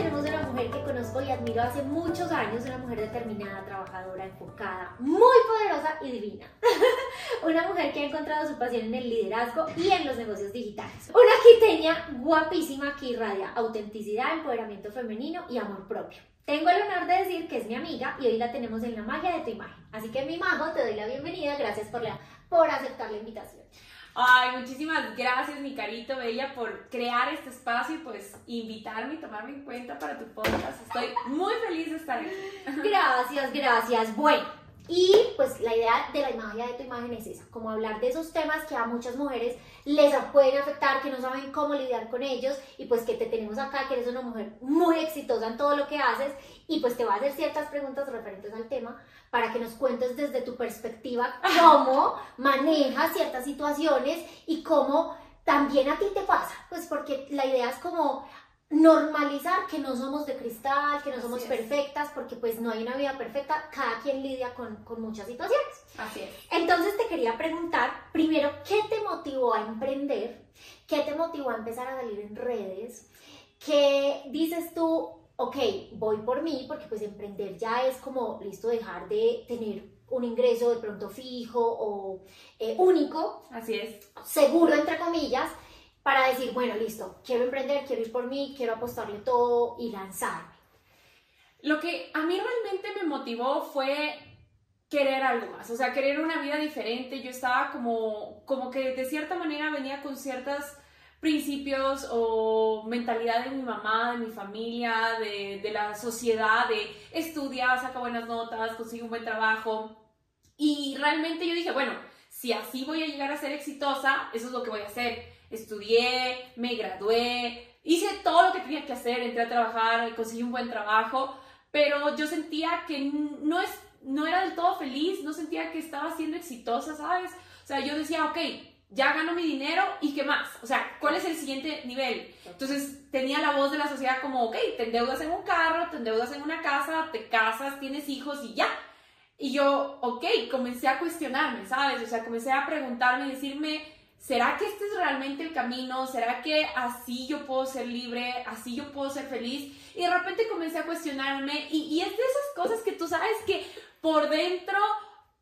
tenemos una mujer que conozco y admiro hace muchos años, una mujer determinada, trabajadora, enfocada, muy poderosa y divina. una mujer que ha encontrado su pasión en el liderazgo y en los negocios digitales. Una quiteña guapísima que irradia autenticidad, empoderamiento femenino y amor propio. Tengo el honor de decir que es mi amiga y hoy la tenemos en la magia de tu imagen. Así que mi majo, te doy la bienvenida. Gracias por, la, por aceptar la invitación. Ay, muchísimas gracias, mi carito bella, por crear este espacio y pues invitarme y tomarme en cuenta para tu podcast. Estoy muy feliz de estar aquí. Gracias, gracias. Bueno, y pues la idea de la imagen de tu imagen es esa, como hablar de esos temas que a muchas mujeres les pueden afectar, que no saben cómo lidiar con ellos y pues que te tenemos acá, que eres una mujer muy exitosa en todo lo que haces y pues te va a hacer ciertas preguntas referentes al tema para que nos cuentes desde tu perspectiva cómo manejas ciertas situaciones y cómo también a ti te pasa, pues porque la idea es como normalizar que no somos de cristal, que no somos perfectas, porque pues no hay una vida perfecta, cada quien lidia con, con, muchas situaciones. Así es. Entonces te quería preguntar, primero, ¿qué te motivó a emprender? ¿Qué te motivó a empezar a salir en redes? ¿Qué dices tú, ok, voy por mí, porque pues emprender ya es como, listo, dejar de tener un ingreso de pronto fijo o eh, único. Así es. Seguro, entre comillas para decir, bueno, listo, quiero emprender, quiero ir por mí, quiero apostarle todo y lanzarme? Lo que a mí realmente me motivó fue querer algo más, o sea, querer una vida diferente. Yo estaba como, como que de cierta manera venía con ciertos principios o mentalidad de mi mamá, de mi familia, de, de la sociedad, de estudia, saca buenas notas, consigue un buen trabajo. Y realmente yo dije, bueno, si así voy a llegar a ser exitosa, eso es lo que voy a hacer estudié, me gradué, hice todo lo que tenía que hacer, entré a trabajar, conseguí un buen trabajo, pero yo sentía que no, es, no era del todo feliz, no sentía que estaba siendo exitosa, ¿sabes? O sea, yo decía, ok, ya gano mi dinero y qué más, o sea, ¿cuál es el siguiente nivel? Entonces tenía la voz de la sociedad como, ok, te endeudas en un carro, te endeudas en una casa, te casas, tienes hijos y ya. Y yo, ok, comencé a cuestionarme, ¿sabes? O sea, comencé a preguntarme y decirme, ¿será que este es realmente el camino? ¿Será que así yo puedo ser libre? ¿Así yo puedo ser feliz? Y de repente comencé a cuestionarme y, es de esas cosas que tú sabes que por dentro,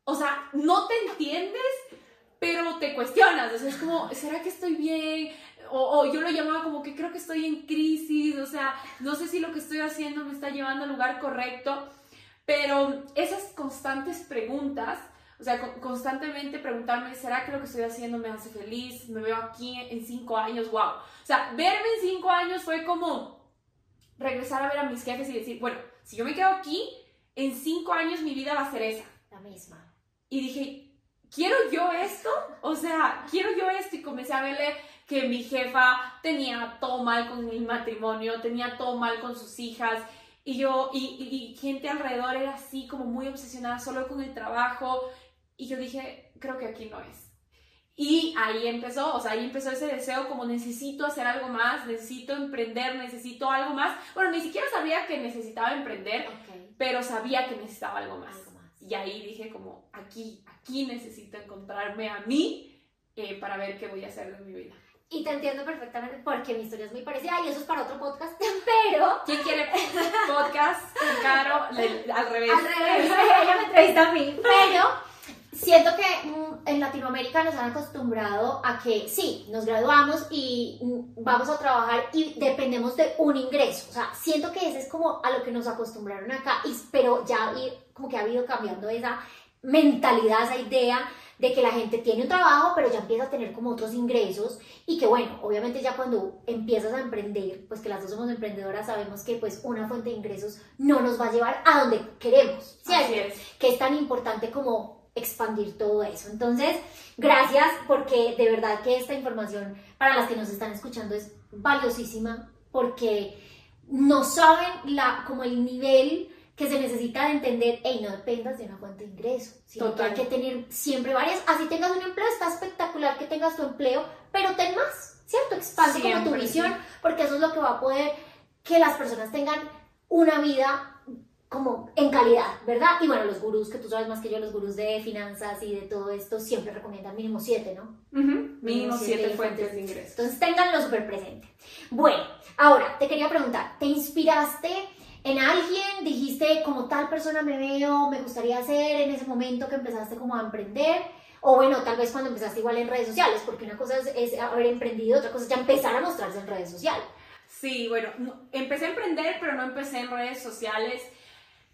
o sea, no te entiendes, pero te cuestionas. O sea, es como, ¿será que estoy bien? O, o, yo lo llamaba como que creo que estoy en crisis, o sea, no sé si lo que estoy haciendo me está llevando al lugar correcto, pero esas constantes preguntas o sea, constantemente preguntarme, ¿será que lo que estoy haciendo me hace feliz? ¿Me veo aquí en cinco años? ¡Wow! O sea, verme en cinco años fue como regresar a ver a mis jefes y decir, bueno, si yo me quedo aquí, en cinco años mi vida va a ser esa. La misma. Y dije, ¿quiero yo esto? O sea, ¿quiero yo esto? Y comencé a verle que mi jefa tenía todo mal con mi matrimonio, tenía todo mal con sus hijas, y yo, y, y, gente alrededor era así como muy obsesionada solo con el trabajo, y yo dije, creo que aquí no es. Y ahí empezó, o sea, ahí empezó ese deseo como necesito hacer algo más, necesito emprender, necesito algo más. Bueno, ni siquiera sabía que necesitaba emprender, pero sabía que necesitaba algo más. Y ahí dije como, aquí, aquí necesito encontrarme a mí eh, para ver qué voy a hacer de mi vida. Y te entiendo perfectamente porque mi historia es muy parecida y eso es para otro podcast, pero... ¿Quién quiere podcast Caro? al revés. Al revés, ella me entrevista a mí, pero siento que mm, en Latinoamérica nos han acostumbrado a que sí, nos graduamos y mm, vamos a trabajar y dependemos de un ingreso. O sea, siento que ese es como a lo que nos acostumbraron acá, pero ya como que ha habido cambiando esa mentalidad, esa idea de que la gente tiene un trabajo, pero ya empieza a tener como otros ingresos y que bueno, obviamente ya cuando empiezas a emprender, pues que las dos somos emprendedoras, sabemos que pues una fuente de ingresos no nos va a llevar a donde queremos, ¿cierto? Que es tan importante como expandir todo eso. Entonces, gracias porque de verdad que esta información para las que nos están escuchando es valiosísima porque no saben la, como el nivel que se necesita de entender, hey, no dependas de una fuente de ingreso, sino que hay que tener siempre varias, así tengas un empleo, está espectacular que tengas tu empleo, pero ten más, ¿cierto? Expande como tu visión, porque eso es lo que va a poder que las personas tengan una vida como en calidad, ¿verdad? Y bueno, los gurús, que tú sabes más que yo, los gurús de finanzas y de todo esto, siempre recomiendan mínimo siete, ¿no? Mínimo, siete, fuentes de ingresos. Entonces, ténganlo súper presente. Bueno, Ahora, te quería preguntar, ¿te inspiraste en alguien? ¿Dijiste como tal persona me veo, me gustaría ser en ese momento que empezaste como a emprender? O bueno, tal vez cuando empezaste igual en redes sociales, porque una cosa es, haber emprendido, otra cosa es ya empezar a mostrarse en redes sociales. Sí, bueno, empecé a emprender, pero no empecé en redes sociales.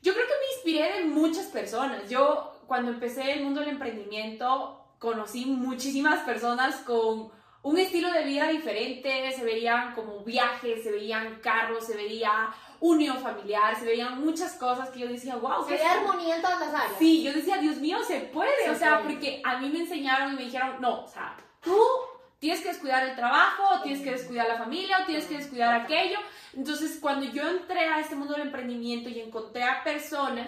Yo creo que me inspiré de muchas personas. Yo cuando empecé el mundo del emprendimiento conocí muchísimas personas con un estilo de vida diferente, se veían como viajes, se veían carros, se veía unión familiar, se veían muchas cosas que yo decía, wow. Se veía armonía en todas las áreas. Sí, yo decía, Dios mío, se puede, o sea, porque a mí me enseñaron y me dijeron, no, o sea, tú tienes que descuidar el trabajo, tienes que descuidar la familia, o tienes que descuidar aquello. Entonces, cuando yo entré a este mundo del emprendimiento y encontré a personas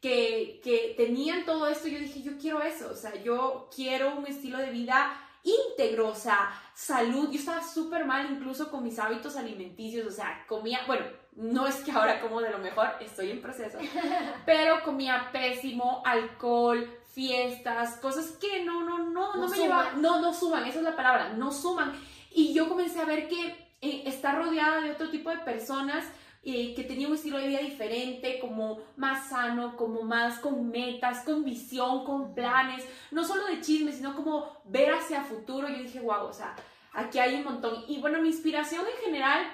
que, que tenían todo esto, yo dije, yo quiero eso, o sea, yo quiero un estilo de vida íntegro, o sea, salud. Yo estaba súper mal incluso con mis hábitos alimenticios, o sea, comía, bueno, no es que ahora como de lo mejor, estoy en proceso, pero comía pésimo, alcohol, fiestas, cosas que no, no, no, no, me llevaban, no, no suman, esa es la palabra, no suman. Y yo comencé a ver que eh, está rodeada de otro tipo de personas eh, que tenía un estilo de vida diferente, como más sano, como más con metas, con visión, con planes, no solo de chismes, sino como ver hacia futuro. Yo dije, wow, o sea, aquí hay un montón. Y bueno, mi inspiración en general,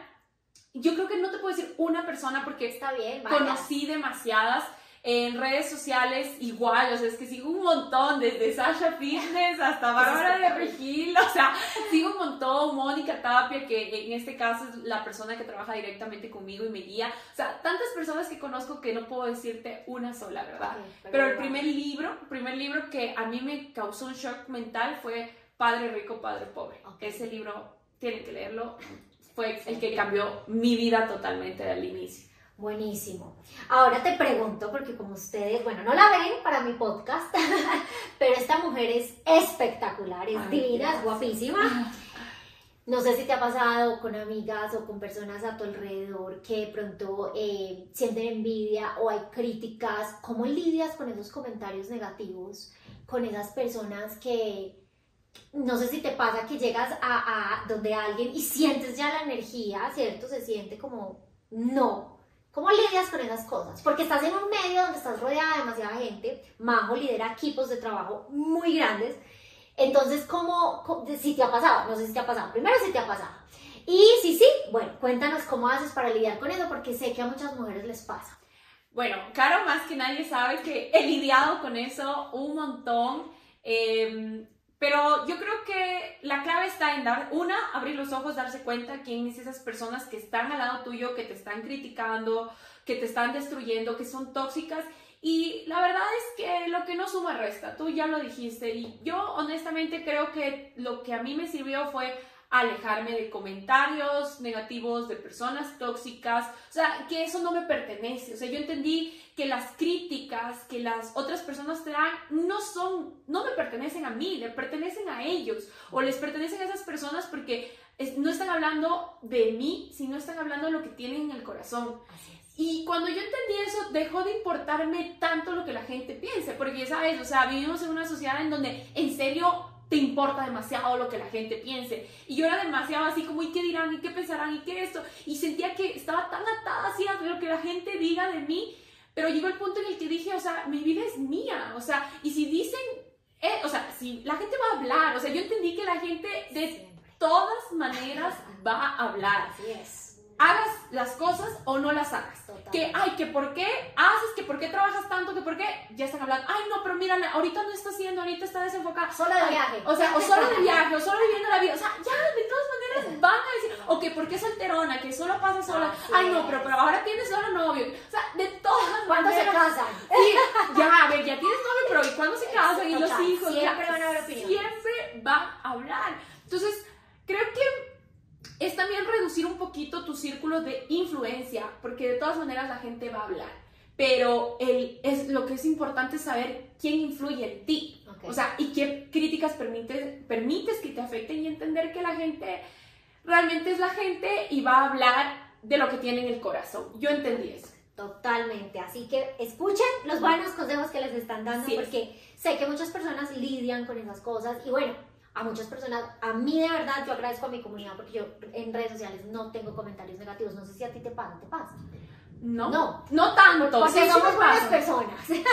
yo creo que no te puedo decir una persona porque Está bien, conocí demasiadas. En redes sociales igual, o sea, es que sigo un montón, desde Sasha Fitness hasta Bárbara de Regil, o sea, sigo un montón, Mónica Tapia, que en este caso es la persona que trabaja directamente conmigo y me guía, o sea, tantas personas que conozco que no puedo decirte una sola, ¿verdad? pero, el primer libro, primer libro que a mí me causó un shock mental fue Padre Rico, Padre Pobre. Ese libro, tienen que leerlo, fue el que cambió mi vida totalmente al inicio. Buenísimo. Ahora te pregunto, porque como ustedes, bueno, no la ven para mi podcast, pero esta mujer es espectacular, es divina, es guapísima. No sé si te ha pasado con amigas o con personas a tu alrededor que de pronto eh, sienten envidia o hay críticas. ¿Cómo lidias con esos comentarios negativos? Con esas personas que, no sé si te pasa que llegas a, a donde alguien y sientes ya la energía, ¿cierto? Se siente como, no, ¿Cómo lidias con esas cosas? Porque estás en un medio donde estás rodeada de demasiada gente. Majo lidera equipos de trabajo muy grandes. Entonces, ¿cómo, si te ha pasado? No sé si te ha pasado. Primero, si te ha pasado. Y si sí, bueno, cuéntanos cómo haces para lidiar con eso, porque sé que a muchas mujeres les pasa. Bueno, Caro más que nadie sabe que he lidiado con eso un montón. Eh, pero yo creo que la clave está en dar, una, abrir los ojos, darse cuenta quién es esas personas que están al lado tuyo, que te están criticando, que te están destruyendo, que son tóxicas. Y la verdad es que lo que no suma resta, tú ya lo dijiste. Y yo honestamente creo que lo que a mí me sirvió fue alejarme de comentarios negativos, de personas tóxicas, o sea, que eso no me pertenece. O sea, yo entendí que las críticas que las otras personas te dan no son, no me pertenecen a mí, le pertenecen a ellos o les pertenecen a esas personas porque no están hablando de mí, sino están hablando de lo que tienen en el corazón. Y cuando yo entendí eso, dejó de importarme tanto lo que la gente piense, porque ya sabes, o sea, vivimos en una sociedad en donde en serio te importa demasiado lo que la gente piense. Y yo era demasiado así como, ¿y qué dirán? ¿Y qué pensarán? ¿Y qué esto? Y sentía que estaba tan atada así a lo que la gente diga de mí. Pero llegó el punto en el que dije, o sea, mi vida es mía. O sea, y si dicen, eh, o sea, si la gente va a hablar, o sea, yo entendí que la gente de todas maneras va a hablar. Así es hagas las cosas o no las hagas. Que, ay, que por qué haces, que por qué trabajas tanto, que por qué ya están hablando, ay, no, pero mira, ahorita no está haciendo, ahorita está desenfocada. Solo de viaje. O sea, o solo de viaje, o solo viviendo la vida. O sea, ya, de todas maneras van a decir, o que por qué solterona, que solo pasa sola. Ay, no, pero, pero ahora tienes solo novio. O sea, de todas ¿Cuándo se casan? Sí, ya, a ver, ya tienes novio, pero ¿y cuándo se casan? Y los hijos. Siempre van a haber opiniones. Siempre van a hablar. Entonces, creo que es también reducir un poquito tu círculo de influencia, porque de todas maneras la gente va a hablar. Pero el, es, lo que es importante es saber quién influye en ti. O sea, y qué críticas permites, permites que te afecten y entender que la gente realmente es la gente y va a hablar de lo que tiene en el corazón. Yo entendí eso. Totalmente. Así que escuchen los buenos consejos que les están dando porque sé que muchas personas lidian con esas cosas y bueno, a muchas personas, a mí de verdad, yo agradezco a mi comunidad porque yo en redes sociales no tengo comentarios negativos. No sé si a ti te pasa, ¿te pasa? No, No. no tanto. Porque sí, sí somos me buenas personas. Sí, sí,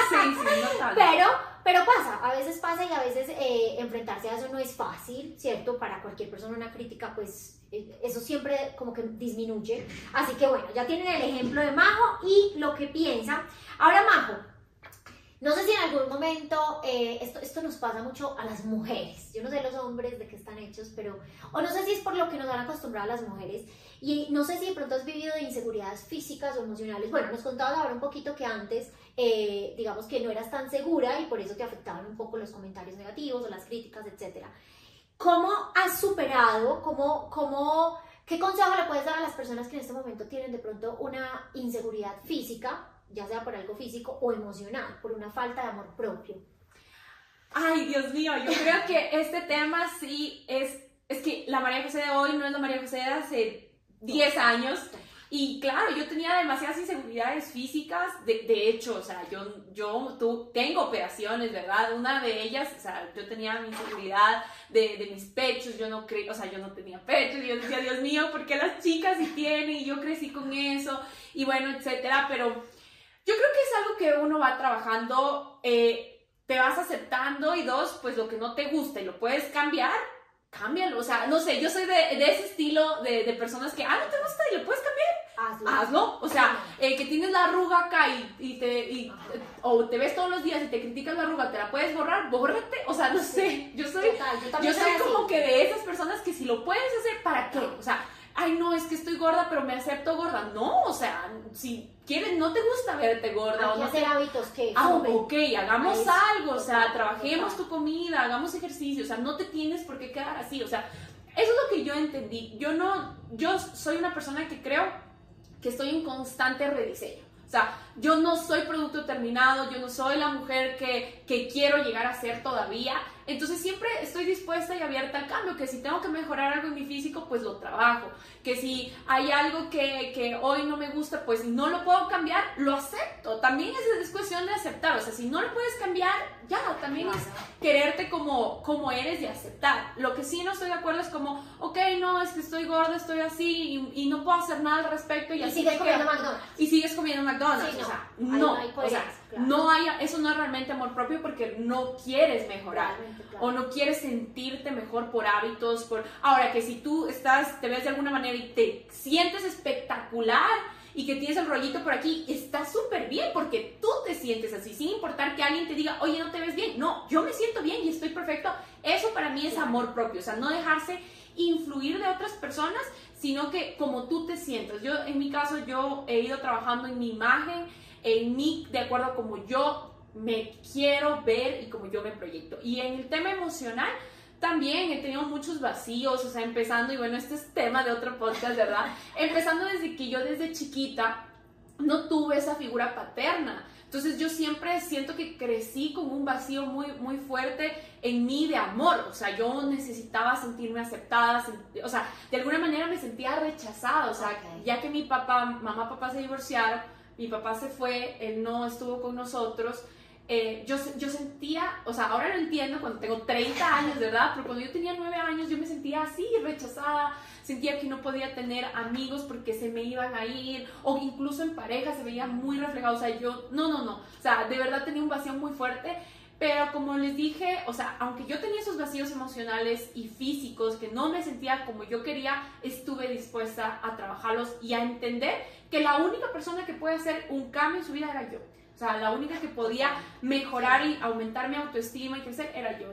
no tanto. Pero, pero pasa, a veces pasa y a veces eh, enfrentarse a eso no es fácil, ¿cierto? Para cualquier persona una crítica, pues eh, eso siempre como que disminuye. Así que bueno, ya tienen el ejemplo de Majo y lo que piensa. Ahora Majo, no sé si en algún momento, eh, esto, nos pasa mucho a las mujeres, yo no sé los hombres de qué están hechos, pero, o no sé si es por lo que nos han acostumbrado las mujeres, y no sé si de pronto has vivido de inseguridades físicas o emocionales. Bueno, nos contabas ahora un poquito que antes, eh, digamos que no eras tan segura y por eso te afectaban un poco los comentarios negativos o las críticas, etc. ¿Cómo has superado, cómo, cómo, qué consejo le puedes dar a las personas que en este momento tienen de pronto una inseguridad física, ya sea por algo físico o emocional, por una falta de amor propio? Ay, Dios mío, yo creo que este tema sí es, es que la María José de hoy no es la María José de hace 10 años. Y claro, yo tenía demasiadas inseguridades físicas, de, de hecho, o sea, yo, yo tú, tengo operaciones, ¿verdad? Una de ellas, o sea, yo tenía mi inseguridad de, de mis pechos, yo no creía, o sea, yo no tenía pechos, y yo decía, Dios mío, ¿por qué las chicas sí tienen? Y yo crecí con eso, y bueno, etcétera, pero yo creo que es algo que uno va trabajando, eh, te vas aceptando, y dos, pues lo que no te gusta y lo puedes cambiar, cámbialo, o sea, no sé, yo soy de, de ese estilo de, de personas que, ah, no te gusta y lo puedes cambiar Hazlo. hazlo. O sea, eh, que tienes la arruga acá y, y te, y- o te ves todos los días y te criticas la arruga, ¿te la puedes borrar? Bórrate. O sea, no sé. Yo soy, Total, yo yo soy así. como que de esas personas que si lo puedes hacer, ¿para qué? O sea, ay, no, es que estoy gorda, pero me acepto gorda. No, o sea, si quieres, no te gusta verte gorda o Hay no te hacer hábitos que Ah, ok, hagamos es, algo, o sea, trabajemos tu comida, hagamos ejercicio, o sea, no te tienes por qué quedar así, o sea, eso es lo que yo entendí. Yo no, yo soy una persona que creo que estoy en constante rediseño. O sea, yo no soy producto terminado, yo no soy la mujer que, que quiero llegar a ser todavía. Entonces siempre estoy dispuesta y abierta al cambio, que si tengo que mejorar algo en mi físico, pues lo trabajo. Que si hay algo que, que hoy no me gusta, pues no lo puedo cambiar, lo acepto. También es, es cuestión de aceptar. O sea, si no lo puedes cambiar, ya, también es quererte como, como eres y aceptar. Lo que sí no estoy de acuerdo es como, ok, no, es que estoy gorda, estoy así y, y no puedo hacer nada al respecto. Y, Y así sigues comiendo. McDonald's. Y sigues comiendo McDonald's. Sí, o no. Sea, no. o sea, claro. no hay, eso no es realmente amor propio porque no quieres mejorar. Claro. O no quieres sentirte mejor por hábitos, por... Ahora, que si tú estás, te ves de alguna manera y te sientes espectacular y que tienes el rollito por aquí, está súper bien porque tú te sientes así, sin importar que alguien te diga, oye, no te ves bien. No, yo me siento bien y estoy perfecto. Eso para mí es amor propio, o sea, no dejarse influir de otras personas, sino que como tú te sientas. Yo, en mi caso, yo he ido trabajando en mi imagen, en mí, de acuerdo a como yo me quiero ver y como yo me proyecto. Y en el tema emocional, también he tenido muchos vacíos, o sea, empezando, y bueno, este es tema de otro podcast, ¿verdad? empezando desde que yo desde chiquita no tuve esa figura paterna. Entonces yo siempre siento que crecí con un vacío muy, muy fuerte en mí de amor. O sea, yo necesitaba sentirme aceptada, sent- o sea, de alguna manera me sentía rechazada. O sea, ya que mi papá, mamá, papá se divorciaron, mi papá se fue, él no estuvo con nosotros. Eh, yo, yo sentía, o sea, ahora lo entiendo cuando tengo 30 años, ¿verdad? Pero cuando yo tenía 9 años yo me sentía así, rechazada, sentía que no podía tener amigos porque se me iban a ir, o incluso en pareja se veía muy reflejado, o sea, yo, no, no, no, o sea, de verdad tenía un vacío muy fuerte, pero como les dije, o sea, aunque yo tenía esos vacíos emocionales y físicos que no me sentía como yo quería, estuve dispuesta a trabajarlos y a entender que la única persona que puede hacer un cambio en su vida era yo. O sea, la única que podía mejorar y aumentar mi autoestima y crecer era yo.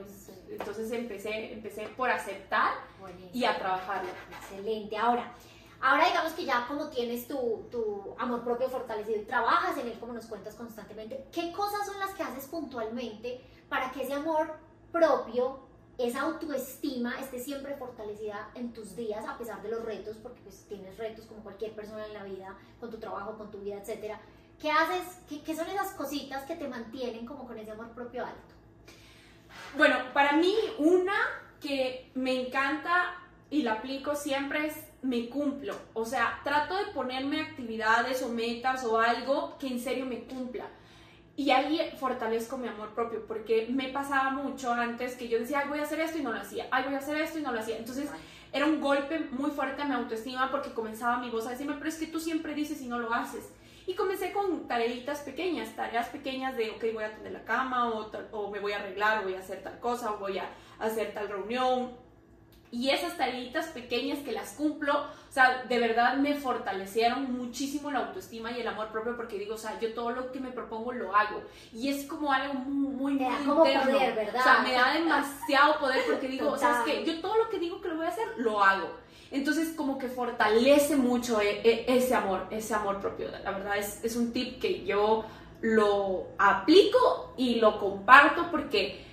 Entonces empecé, empecé por aceptar Buenísimo. y a trabajarlo. Excelente. Ahora, ahora digamos que ya como tienes tu, tu amor propio fortalecido y trabajas en él como nos cuentas constantemente, ¿qué cosas son las que haces puntualmente para que ese amor propio, esa autoestima esté siempre fortalecida en tus días a pesar de los retos, porque pues tienes retos como cualquier persona en la vida, con tu trabajo, con tu vida, etcétera? ¿Qué haces? ¿Qué, qué son esas cositas que te mantienen como con ese amor propio alto? Bueno, para mí una que me encanta y la aplico siempre es me cumplo. O sea, trato de ponerme actividades o metas o algo que en serio me cumpla. y ahí fortalezco mi amor propio, porque me pasaba mucho antes que yo decía, ay, voy a hacer esto y no lo hacía, ay, voy a hacer esto y no lo hacía. Entonces era un golpe muy fuerte a mi autoestima porque comenzaba mi voz a decirme, pero es que tú siempre dices y no lo haces. Y comencé con tareitas pequeñas, tareas pequeñas de, ok, voy a atender la cama, o, o me voy a arreglar, o voy a hacer tal cosa, o voy a hacer tal reunión, y esas tareitas pequeñas que las cumplo, o sea, de verdad me fortalecieron muchísimo la autoestima y el amor propio porque digo, o sea, yo todo lo que me propongo lo hago. Y es como algo muy, muy, da como poder, ¿verdad? O sea, me da demasiado poder porque digo, o sea, es que yo todo lo que digo que lo voy a hacer, lo hago. Entonces, como que fortalece mucho e, e, ese amor, ese amor propio. La verdad es, es un tip que yo lo aplico y lo comparto porque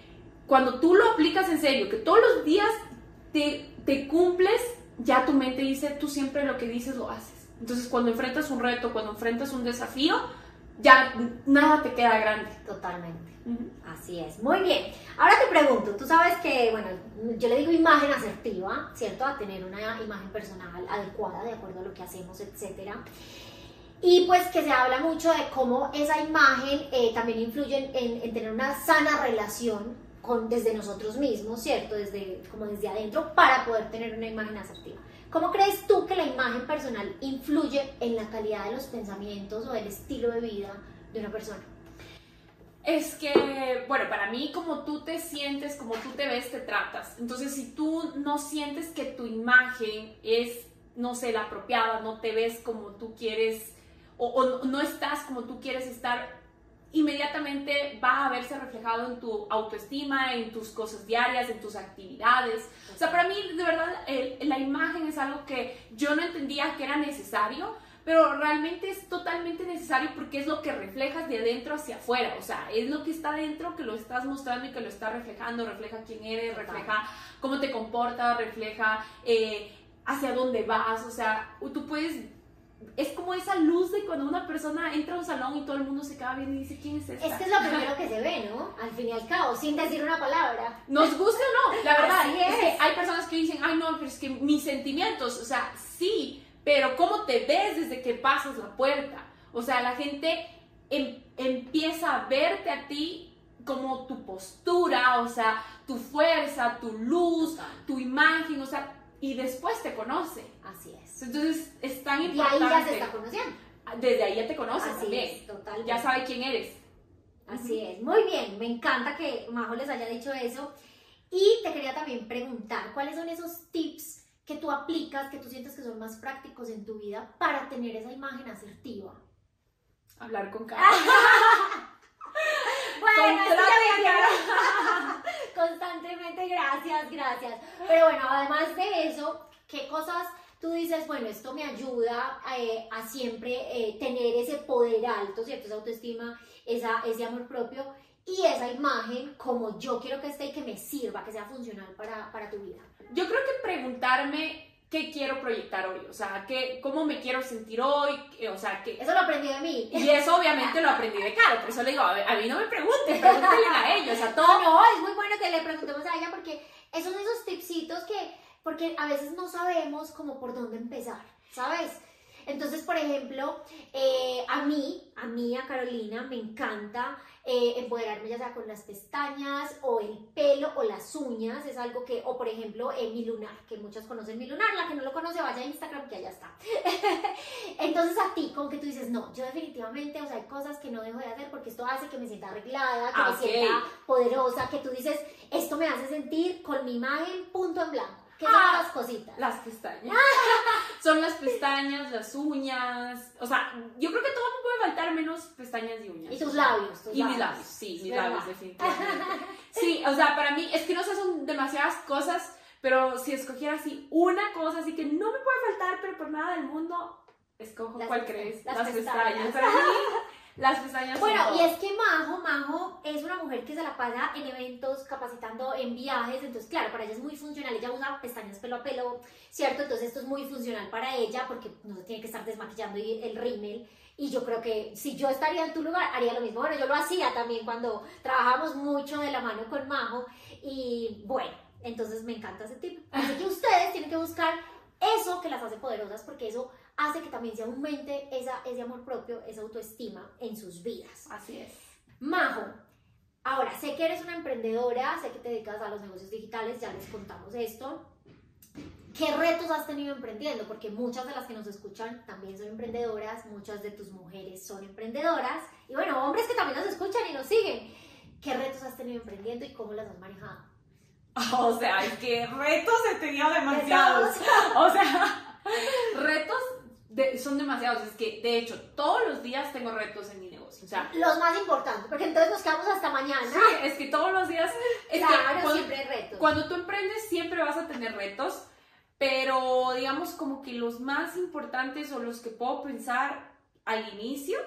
cuando tú lo aplicas en serio, que todos los días te, cumples, ya tu mente dice, tú siempre lo que dices lo haces. Entonces, cuando enfrentas un reto, cuando enfrentas un desafío, ya nada te queda grande. Totalmente. Así es. Muy bien. Ahora te pregunto, tú sabes que, bueno, yo le digo imagen asertiva, ¿cierto? A tener una imagen personal adecuada de acuerdo a lo que hacemos, etcétera. Y pues que se habla mucho de cómo esa imagen eh, también influye en, en, tener una sana relación desde nosotros mismos, ¿cierto? Desde, como desde adentro, para poder tener una imagen asertiva. ¿Cómo crees tú que la imagen personal influye en la calidad de los pensamientos o del estilo de vida de una persona? Es que, bueno, para mí como tú te sientes, como tú te ves, te tratas. Entonces, si tú no sientes que tu imagen es, no sé, la apropiada, no te ves como tú quieres o, no estás como tú quieres estar, inmediatamente va a verse reflejado en tu autoestima, en tus cosas diarias, en tus actividades. O sea, para mí, de verdad, la imagen es algo que yo no entendía que era necesario, pero realmente es totalmente necesario porque es lo que reflejas de adentro hacia afuera, o sea, es lo que está dentro que lo estás mostrando y que lo está reflejando, refleja quién eres, refleja cómo te comportas, refleja eh, hacia dónde vas, o sea, tú puedes es como esa luz de cuando una persona entra a un salón y todo el mundo se queda viendo y dice, ¿quién es esta? Es que es lo primero que se ve, ¿no? Al fin y al cabo, sin decir una palabra. Nos gusta o no, la verdad. es. que hay personas que dicen, ay, no, pero es que mis sentimientos, o sea, sí, pero ¿cómo te ves desde que pasas la puerta? O sea, la gente em, empieza a verte a ti como tu postura, o sea, tu fuerza, tu luz, tu imagen, o sea, y después te conoce. Así es. Entonces es tan importante. Y ahí ya se está conociendo. Desde ahí ya te conoces Así también. Es, totalmente. Ya sabe quién eres. Así es. Muy bien, me encanta que Majo les haya dicho eso. Y te quería también preguntar, ¿cuáles son esos tips que tú aplicas, que tú sientes que son más prácticos en tu vida para tener esa imagen asertiva? Hablar con calma. bueno, constantemente, gracias, gracias. Pero bueno, además de eso, ¿qué cosas tú dices, bueno, esto me ayuda eh, a siempre eh, tener ese poder alto, ¿cierto? Esa autoestima, esa, ese amor propio y esa imagen como yo quiero que esté y que me sirva, que sea funcional para, para tu vida. Yo creo que preguntarme qué quiero proyectar hoy, o sea, qué, cómo me quiero sentir hoy, o sea, que... Eso lo aprendí de mí. Y eso obviamente lo aprendí de Caro, por eso le digo, a, mí no me pregunten, pregúntenle a ellos, a todo. No, es muy bueno que le preguntemos a ella porque esos son esos tipsitos que porque a veces no sabemos cómo por dónde empezar, ¿sabes? Entonces, por ejemplo, eh, a mí, a mí, a Carolina, me encanta eh, empoderarme ya sea con las pestañas o el pelo o las uñas, es algo que, o por ejemplo, eh, mi lunar, que muchos conocen mi lunar, la que no lo conoce vaya a Instagram que allá está. Entonces a ti, con que tú dices, no, yo definitivamente, o sea, hay cosas que no dejo de hacer porque esto hace que me sienta arreglada, que me ah, sienta poderosa, que tú dices, esto me hace sentir con mi imagen punto en blanco. ¿Qué son ah, las cositas? Las pestañas. son las pestañas, las uñas. O sea, yo creo que todo me puede faltar menos pestañas y uñas. Y tus labios. y mis labios, sí, mis labios, definitivamente. Sí, o sea, para mí, es que no sé, son demasiadas cosas, pero si escogiera así una cosa, así que no me puede faltar, pero por nada del mundo, escojo cuál crees. Las, pestañas. Para mí, las pestañas. Bueno, y es que Majo, Majo es una mujer que se la pasa en eventos, capacitando en viajes, entonces claro, para ella es muy funcional, ella usa pestañas pelo a pelo, ¿cierto? Entonces esto es muy funcional para ella porque no tiene que estar desmaquillando el rímel. Y yo creo que si yo estaría en tu lugar, haría lo mismo. Bueno, yo lo hacía también cuando trabajamos mucho de la mano con Majo. Y bueno, entonces me encanta ese tipo. Así que ustedes tienen que buscar eso que las hace poderosas porque eso hace que también se aumente esa, ese amor propio, esa autoestima en sus vidas. Así es. Majo, ahora sé que eres una emprendedora, sé que te dedicas a los negocios digitales, ya les contamos esto. ¿Qué retos has tenido emprendiendo? Porque muchas de las que nos escuchan también son emprendedoras, muchas de tus mujeres son emprendedoras y bueno, hombres que también nos escuchan y nos siguen. ¿Qué retos has tenido emprendiendo y cómo las has manejado? O sea, que retos he tenido demasiados. O sea, retos son demasiados. Es que, de hecho, todos los días tengo retos en mi negocio. O sea, los más importantes, porque entonces nos quedamos hasta mañana. Sí, es que todos los días. Es claro, cuando, siempre hay retos. Cuando tú emprendes, siempre vas a tener retos. Pero digamos como que los más importantes o los que puedo pensar al inicio,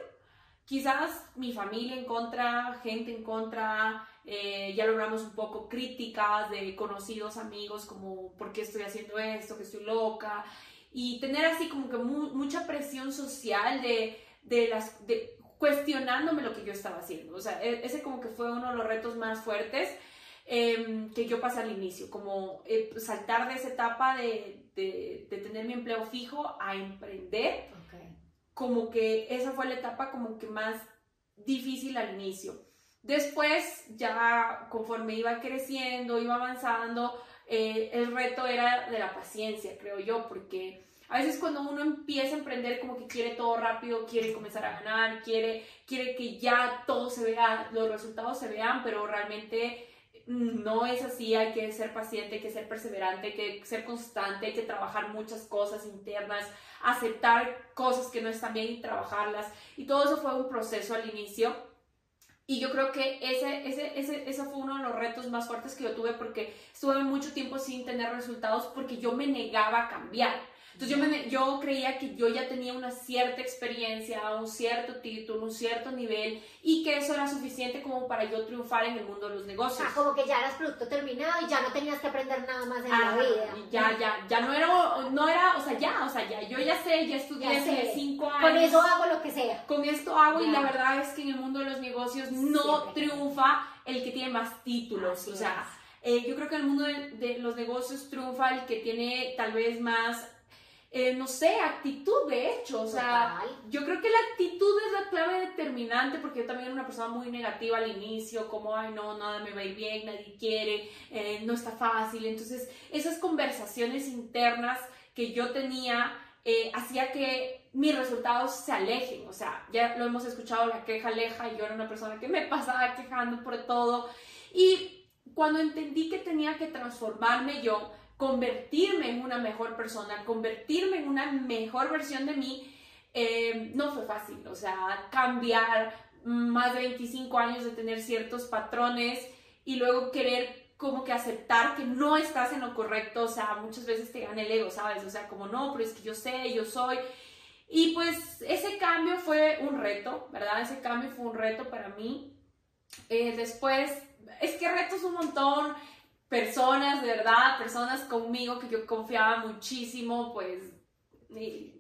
quizás mi familia en contra, gente en contra, eh, ya lo hablamos un poco, críticas de conocidos, amigos, como por qué estoy haciendo esto, que estoy loca, y tener así como que mucha presión social de, de las, de, cuestionándome lo que yo estaba haciendo. O sea, e, ese como que fue uno de los retos más fuertes em, que yo pasé al inicio, como eh, saltar de esa etapa de, de, de, tener mi empleo fijo a emprender. Como que esa fue la etapa como que más difícil al inicio. Después, ya conforme iba creciendo, iba avanzando, eh, el reto era de la paciencia, creo yo, porque a veces cuando uno empieza a emprender como que quiere todo rápido, quiere comenzar a ganar, quiere, quiere que ya todo se vea, los resultados se vean, pero realmente no es así, hay que ser paciente, hay que ser perseverante, hay que ser constante, hay que trabajar muchas cosas internas, aceptar cosas que no están bien y trabajarlas. Y todo eso fue un proceso al inicio y yo creo que ese, ese, ese, ese fue uno de los retos más fuertes que yo tuve porque estuve mucho tiempo sin tener resultados porque yo me negaba a cambiar. Entonces yo, me, yo creía que yo ya tenía una cierta experiencia, un cierto título, un cierto nivel y que eso era suficiente como para yo triunfar en el mundo de los negocios. Sea, como que ya eras producto terminado y ya no tenías que aprender nada más en la vida. Ya, ya, ya no era, no era, o sea, ya, o sea, ya, yo ya sé, ya estudié hace cinco años. Con eso hago lo que sea. Con esto hago y la verdad es que en el mundo de los negocios no triunfa el que tiene más títulos, o sea... Eh, yo creo que en el mundo de, de, los negocios triunfa el que tiene tal vez más eh, no sé, actitud de hecho. O sea, yo creo que la actitud es la clave determinante porque yo también era una persona muy negativa al inicio, como, ay, no, nada me va a ir bien, nadie quiere, eh, no está fácil. Entonces, esas conversaciones internas que yo tenía eh, hacía que mis resultados se alejen. O sea, ya lo hemos escuchado, la queja aleja, y yo era una persona que me pasaba quejando por todo. Y cuando entendí que tenía que transformarme yo, convertirme en una mejor persona, convertirme en una mejor versión de mí, eh, no fue fácil. O sea, cambiar más de 25 años de tener ciertos patrones y luego querer como que aceptar que no estás en lo correcto, o sea, muchas veces te gana el ego, ¿sabes? O sea, como no, pero es que yo sé, yo soy. Y pues ese cambio fue un reto, ¿verdad? Ese cambio fue un reto para mí. Eh, después, es que retos un montón, personas, de verdad, personas conmigo que yo confiaba muchísimo, pues... Y,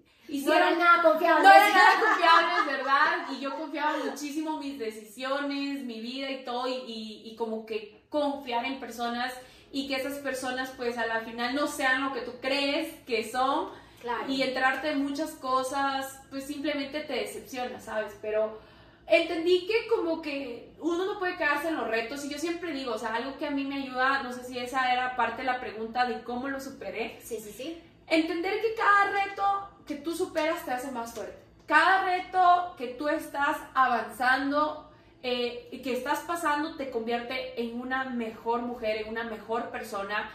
no eran nada confiables. No eran nada confiables, ¿verdad? Y yo confiaba muchísimo mis decisiones, mi vida y todo, y, y, como que confiar en personas y que esas personas pues a la final no sean lo que tú crees que son. Claro. Y entrarte en muchas cosas, pues simplemente te decepciona, ¿sabes? Pero entendí que como que uno no puede quedarse en los retos y yo siempre digo, o sea, algo que a mí me ayuda, no sé si esa era parte de la pregunta de cómo lo superé. Sí, sí, sí. Entender que cada reto que tú superas te hace más fuerte. Cada reto que tú estás avanzando eh, y que estás pasando te convierte en una mejor mujer, en una mejor persona.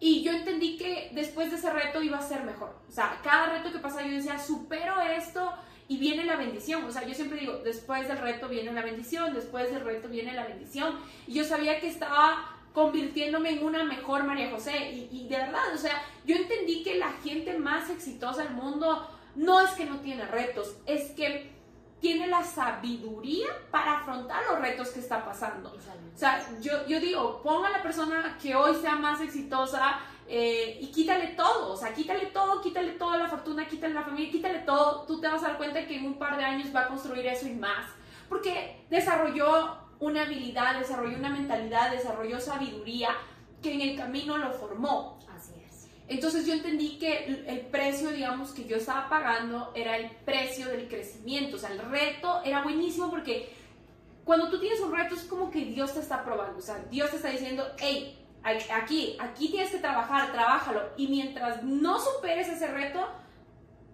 Y yo entendí que después de ese reto iba a ser mejor. O sea, cada reto que pasa yo decía, supero esto, y viene la bendición. O sea, yo siempre digo, después del reto viene la bendición, después del reto viene la bendición. Y yo sabía que estaba convirtiéndome en una mejor María José. Y, de verdad, o sea, yo entendí que la gente más exitosa del mundo no es que no tiene retos, es que tiene la sabiduría para afrontar los retos que está pasando. O sea, yo, yo digo, ponga a la persona que hoy sea más exitosa eh, y quítale todo, o sea, quítale todo, quítale toda la fortuna, quítale la familia, quítale todo, tú te vas a dar cuenta que en un par de años va a construir eso y más, porque desarrolló una habilidad, desarrolló una mentalidad, desarrolló sabiduría que en el camino lo formó. Entonces yo entendí que el precio, digamos, que yo estaba pagando era el precio del crecimiento, o sea, el reto era buenísimo porque cuando tú tienes un reto es como que Dios te está probando, o sea, Dios te está diciendo, hey, aquí, aquí tienes que trabajar, trabájalo. Y mientras no superes ese reto,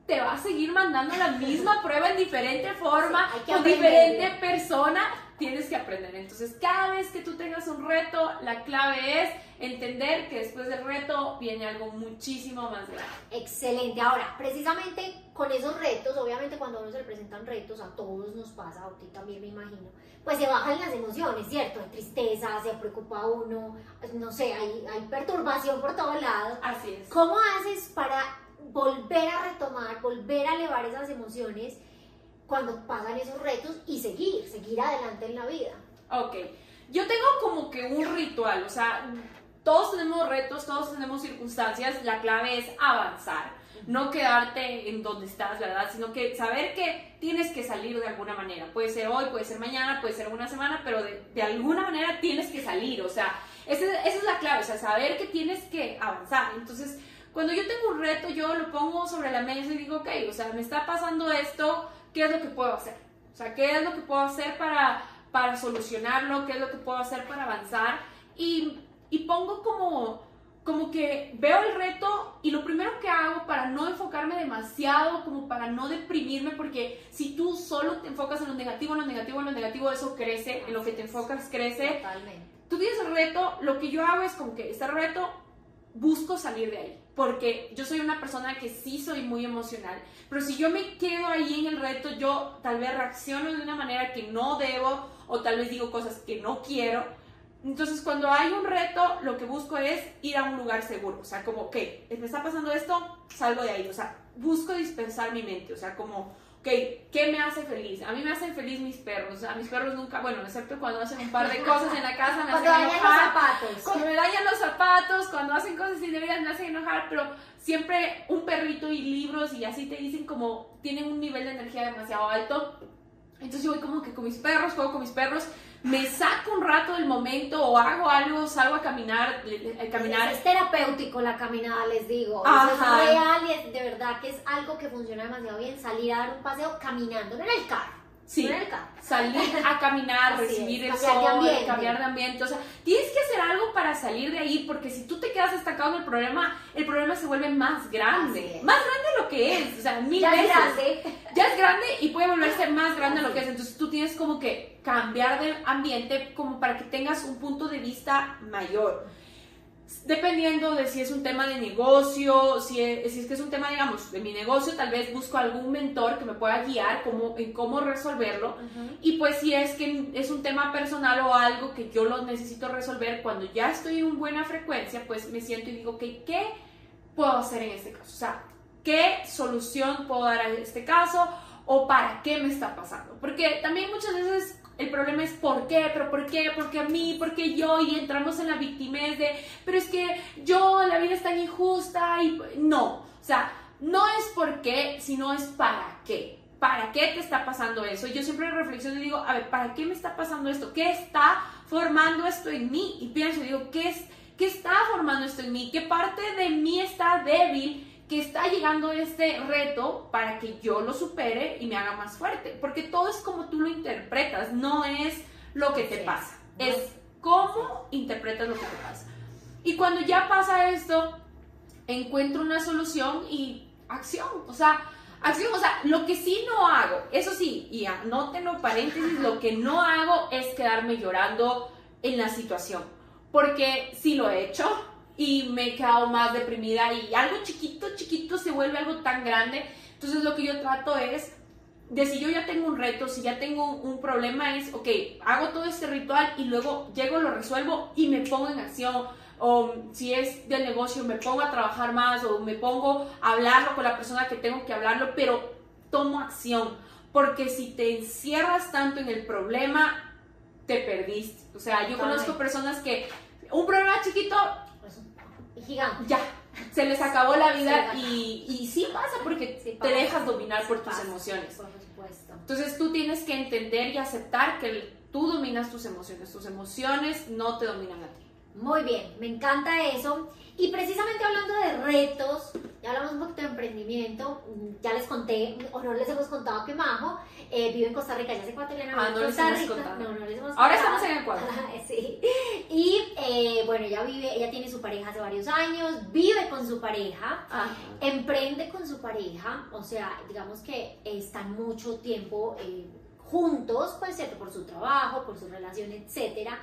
te va a seguir mandando la misma prueba en diferente forma, con diferente persona, tienes que aprender. Entonces, cada vez que tú tengas un reto, la clave es entender que después del reto viene algo muchísimo más grande. Excelente. Ahora, precisamente con esos retos, obviamente cuando a uno se le presentan retos, a todos nos pasa, a ti también me imagino, pues se bajan las emociones, ¿cierto? Hay tristeza, se preocupa uno, no sé, hay, hay perturbación por todos lados. Así es. ¿Cómo haces para volver a retomar, volver a elevar esas emociones cuando pasan esos retos y seguir, seguir adelante en la vida? Ok, yo tengo como que un ritual, o sea, todos tenemos retos, todos tenemos circunstancias, la clave es avanzar no quedarte en donde estás, ¿verdad? Sino que saber que tienes que salir de alguna manera. Puede ser hoy, puede ser mañana, puede ser una semana, pero de, alguna manera tienes que salir. O sea, esa, esa, es la clave, o sea, saber que tienes que avanzar. Entonces, cuando yo tengo un reto, yo lo pongo sobre la mesa y digo, ok, o sea, me está pasando esto, ¿qué es lo que puedo hacer? O sea, ¿qué es lo que puedo hacer para, para solucionarlo? ¿Qué es lo que puedo hacer para avanzar? Y, y pongo como como que veo el reto y lo primero que hago para no enfocarme demasiado, como para no deprimirme, porque si tú solo te enfocas en lo negativo, en lo negativo, en lo negativo, eso crece, en lo que te enfocas crece. Totalmente. Tú tienes el reto, lo que yo hago es como que este reto busco salir de ahí, porque yo soy una persona que sí soy muy emocional, pero si yo me quedo ahí en el reto, yo tal vez reacciono de una manera que no debo o tal vez digo cosas que no quiero entonces, cuando hay un reto, lo que busco es ir a un lugar seguro. O sea, como, ok, me está pasando esto, salgo de ahí. O sea, busco dispensar mi mente. O sea, como, ok, ¿qué me hace feliz? A mí me hacen feliz mis perros. A mis perros nunca, bueno, excepto cuando hacen un par de cosas en la casa, me hacen enojar. Cuando los zapatos. Cuando me dañan los zapatos, cuando hacen cosas indebidas me hacen enojar, pero siempre un perrito y libros y así te dicen como tienen un nivel de energía demasiado alto. Entonces yo voy como que con mis perros, juego con mis perros me saco un rato del momento o hago algo, salgo a caminar, a caminar. Es, terapéutico la caminada, les digo. es real y es, de verdad que es algo que funciona demasiado bien, salir a dar un paseo caminando, en el carro. Sí, salir a caminar, recibir el sol, cambiar de ambiente. O sea, tienes que hacer algo para salir de ahí, porque si tú te quedas estancado en el problema, el problema se vuelve más grande. Más grande de lo que es. O sea, mil ya veces. Es grande. Ya es grande y puede volverse más grande de lo que es. Entonces tú tienes como que cambiar de ambiente como para que tengas un punto de vista mayor dependiendo de si es un tema de negocio, si es, si es que es un tema, digamos, de mi negocio, tal vez busco algún mentor que me pueda guiar cómo, en cómo resolverlo. Y pues si es que es un tema personal o algo que yo lo necesito resolver, cuando ya estoy en buena frecuencia, pues me siento y digo, que ¿qué puedo hacer en este caso? O sea, ¿qué solución puedo dar a este caso? ¿O para qué me está pasando? Porque también muchas veces el problema es por qué, pero por qué, porque a mí, porque yo, y entramos en la victimez de, pero es que yo, la vida es tan injusta, y no, o sea, no es por qué, sino es para qué. ¿Para qué te está pasando eso? Yo siempre reflexiono y digo, a ver, ¿para qué me está pasando esto? ¿Qué está formando esto en mí? Y pienso, digo, ¿qué, es, ¿qué está formando esto en mí? ¿Qué parte de mí está débil? Que está llegando este reto para que yo lo supere y me haga más fuerte. Porque todo es como tú lo interpretas, no es lo que te pasa, es cómo interpretas lo que te pasa. Y cuando ya pasa esto, encuentro una solución y acción, o sea, acción, o sea, lo que sí no hago, eso sí, y anótenlo paréntesis, lo que no hago es quedarme llorando en la situación, porque si lo he hecho, y me he quedado más deprimida y algo chiquito, chiquito se vuelve algo tan grande. Entonces lo que yo trato es de si yo ya tengo un reto, si ya tengo un problema es, ok, hago todo este ritual y luego llego, lo resuelvo y me pongo en acción. O si es del negocio, me pongo a trabajar más o me pongo a hablarlo con la persona que tengo que hablarlo, pero tomo acción. Porque si te encierras tanto en el problema, te perdiste. O sea, yo conozco personas que un problema chiquito gigante. Ya, se les acabó la vida y, y, sí pasa porque te dejas dominar por tus emociones. Por supuesto. Entonces tú tienes que entender y aceptar que tú dominas tus emociones, tus emociones no te dominan a ti. Muy bien, me encanta eso. Y precisamente hablando de retos, ya hablamos un poquito de emprendimiento. Ya les conté, o no les hemos contado que Majo eh, vive en Costa Rica, ya hace cuatro Ah, no les Costa hemos Rica. contado. No, no les hemos Ahora contado. estamos en Ecuador. sí. Y eh, bueno, ella vive, ella tiene su pareja hace varios años, vive con su pareja. Ajá. Emprende con su pareja, o sea, digamos que están mucho tiempo eh, juntos, pues cierto, por su trabajo, por su relación, etcétera.